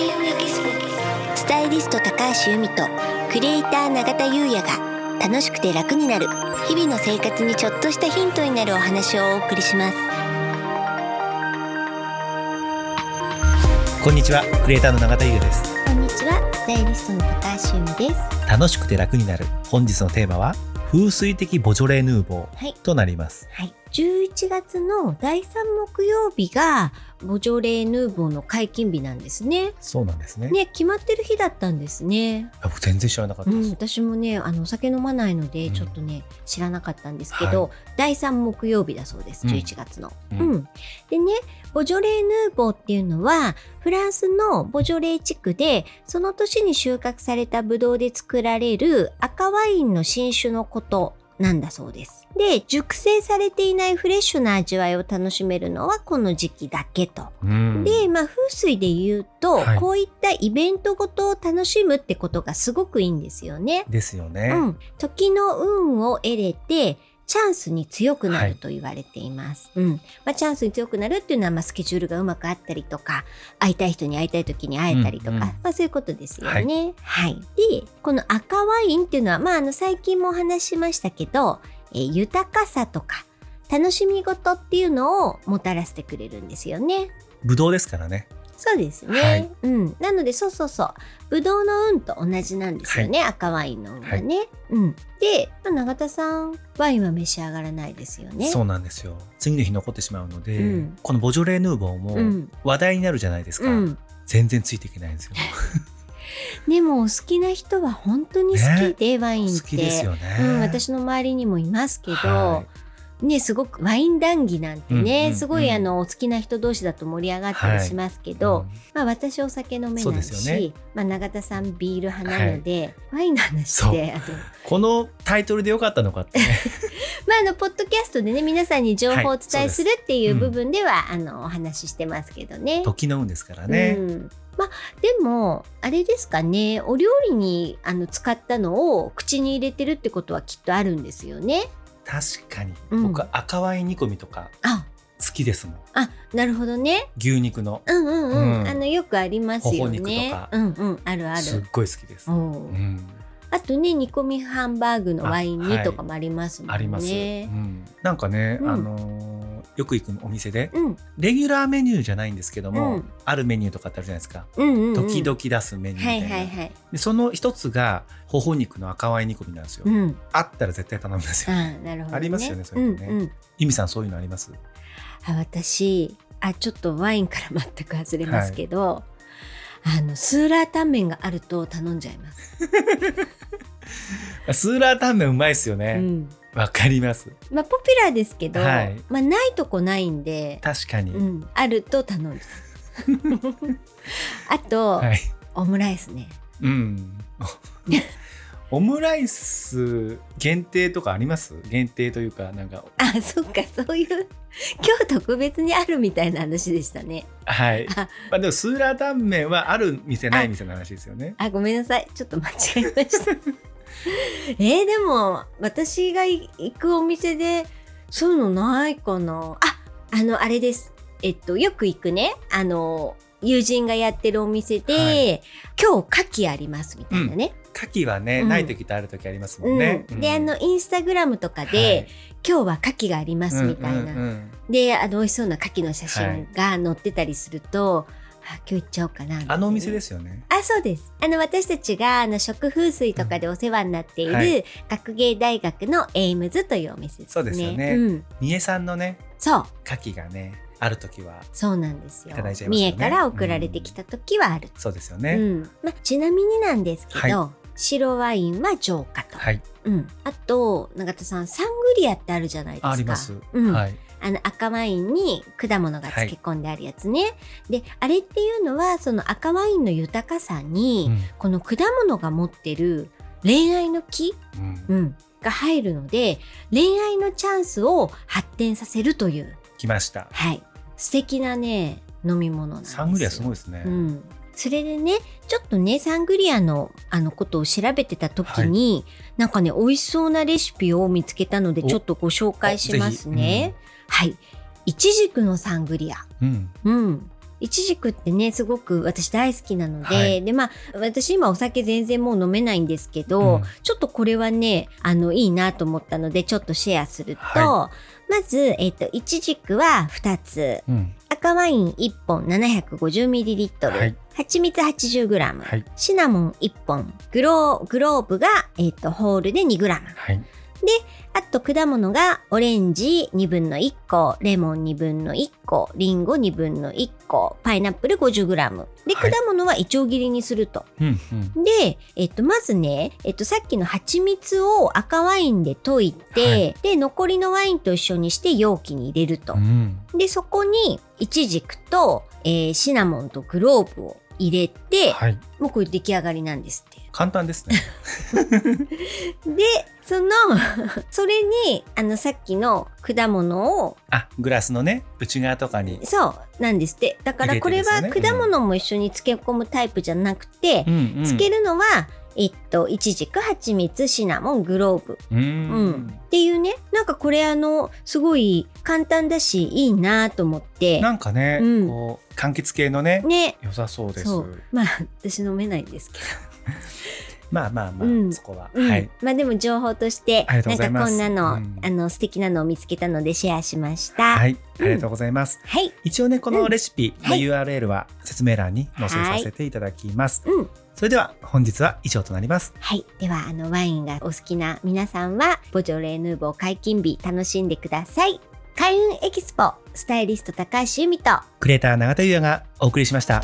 優也ギススタイリスト高橋由美とクリエイター永田優也が楽しくて楽になる日々の生活にちょっとしたヒントになるお話をお送りします。こんにちはクリエイターの永田優也です。こんにちはスタイリストの高橋由美です。楽しくて楽になる。本日のテーマは風水的ボジョレ・ヌーボはい。ーとなります、はい11月の第3木曜日がボジョレーヌーボーの解禁日なんですね。そうなんですね。ね決まってる日だったんですね。あ僕全然知らなかったうん、です、私もねあのお酒飲まないのでうん。ちょっとね、知らなかったんですけど、は第3木曜日だそうですうん。11月の。ううん。んでねボジョレーヌーボーっていうのはフランスのボジョレー地区でその年に収穫されたブドウで作られる赤ワインの新酒のことなんだそうです。で熟成されていないフレッシュな味わいを楽しめるのはこの時期だけと。うんで、まあ、風水で言うと、はいこういったイベントごとを楽しむってことがすごくいいんですよね。ですよね、うん。時の運を得れて、チャンスに強くなはいると言われています。うん。まあ、チャンスに強くなるっていうのは、まあ、スケジュールがうまくあったりとか、会いたい人に会いたい時に会えたりとか、うんうんまあ、そういうことですよね。はい。で、この赤ワインっていうのは、まあ、あの、最近もお話ししましたけど、えー豊かさとか、楽しみ事っていうのをもたらしてくれるんですよね。ブドウですからねそうですね。はいうん。なので、そうそうそう。ブドウの運と同じなんですよね。赤ワインの運がね。うん。で、まあ永田さん、ワインは召し上がらないですよね。そうなんですよ次の日残ってしまうので、うんこのボジョレ・ヌーボーもうん。話題になるじゃないですか、うん。全然ついていけないんですよ でも、お好きな人は本当に好きで、ワインって。好きですよね、うん、私の周りにもいますけど、はね、すごくワイン談義なんてね、うんうんうん。すごいあのお好きな人同士だと盛り上がったりしますけど、うんまあ、私お酒飲めないし、ね。まあ、永田さんビール派なので、ワインの話そう。であと。このタイトルでよかったのかって。ね まあ、あの、ポッドキャストでね、皆さんに情報をお伝えするっていうはいそうです部分では、あの、お話ししてますけどね。時の運ですからね、うん。まあ、でも、あれですかね、お料理にあの使ったのを口に入れてるってことはきっとあるんですよね。確かに、うん。僕赤ワイン煮込みとかあ、好きですもん。あ、なるほどね。牛肉の。うんうんうん。うん。あの、よくありますよほほ肉ねとか。うんうん、あるあすっる。ごい好きです、おう。うん、あとね、煮込みハンバーグのワイン煮とかもありますもんね。あります、うん、なんかね、うん。あのーよく行くお店でうん。レギュラーメニューじゃないんですけども、うんあるメニューとかってあるじゃないですか、うんうん、うん。時々出すメニューみたはいいな、はいはい。でその一つがほほ肉の赤ワイン煮込みなんですよ、うん。あったら絶対頼むんですよ、あなるほど、ね。ありますよねそういうのねんうんゆみさんそういうのあります？あ私あちょっとワインから全く外れますけど、あのスーラータンメンがあると頼んじゃいます。スーラータンメンうまいですようねんわ、かります。まあポピュラーですけど、はい。まあないとこないんで、確かに、うん、あると頼んじゃう。あと、はい。オムライスね。うん。オムライス限定とかあります？限定というかなんか。あそっかそういう今日特別にあるみたいな話でしたね。はい。あ。まあでもスーラータンメンはある店ない店の話ですよね。あごめんなさい。ちょっと間違えました。えー、でも私が行くお店でそういうのないかな。ああのあれです。えっとよく行くね。あの友人がやってるお店で、はい。今日牡蠣ありますみたいなね、牡蠣はね、うん。ない時とある時ありますうん。もん。ね、であのインスタグラムとかで、今日は牡蠣がありますみたいな、うんうんうん。であの美味しそうな牡蠣の写真が載ってたりすると、あ今日行っちゃおうかな。あのお店ですよね。あそうです。あの私たちがあの食風水とかでお世話になっている、うんはい。学芸大学のエイムズというお店ですね。そうですよね。うん、三重さんのねそう。牡蠣がねある時はそうなんですよ。ね。三重から送られてきた時はある、そうですよね、うん。まあ、ちなみになんですけど、白ワインは浄化と、はい。うん、あと永田さんサングリアってあるじゃないですか。ああります、うん。はいあの赤ワインに果物が漬け込んであるやつね、であれっていうのはその赤ワインの豊かさに、うん。この果物が持ってる恋愛の木、うん。うん、が入るので恋愛のチャンスを発展させるという、来ました。はい、素敵なね飲み物なんですよ。サングリアすごいですね、うん、それでねちょっとねサングリアのあのことを調べてた時に、なんかね美味しそうなレシピを見つけたのでお。ちょっとご紹介しますおぜね。はい。いちじくのサングリア。うん。うん。イチジクってねすごく私大好きなので、はい。でまあ私今お酒全然もう飲めないんですけど、うん。ちょっとこれはねあのいいなと思ったのでちょっとシェアすると、はまずえっ、とイチジクは2つ。うん。赤ワイン1本 750ml、はい蜂蜜 80g、はい。シナモン1本。グローグローブが、えっとホールで 2g はい。あと果物がオレンジ2分の1個、レモン2分の1個、リンゴ2分の1個、パイナップル 50g。で、はい。果物はいちょう切りにすると。うんうん。で、えっと、まずね、えっと、さっきの蜂蜜を赤ワインで溶いて、はい。で、残りのワインと一緒にして容器に入れると。う。ん。で、そこにイチジクと、えーシナモンとグローブを入れて、はい。もうこれ出来上がりなんですって。簡単ですね。で、その、それに、あの、さっきの果物をあグラスのね内側とかにそうなんですって。だからこれは果物も一緒に漬け込むタイプじゃなくて、うんうん。漬けるのはえっといちじく蜂蜜シナモングローブ。うん。うん。っていうね。なんかこれあのすごい簡単だしいいなと思って。なんかね、うん。こう柑橘系のねね。良さそうです。そう。まあ私飲めないんですけ まあまあまあ、うん。そこは、ど、うん。はい。まあでも情報としてありがとうございなんかますこんなの、うん。あの素敵なのを見つけたのでシェアしました。はい。ありがとうございます、はい。一応ねこのレシピのはい。URL は説明欄に載せさせていただきます、うんそれでは本日は以上となりますはい。では、あの、ワインがお好きな皆さんは、ボジョレーヌーボー解禁日楽しんでください。開運エキスポ、スタイリスト高橋由美と、クリエイター永田優也がお送りしました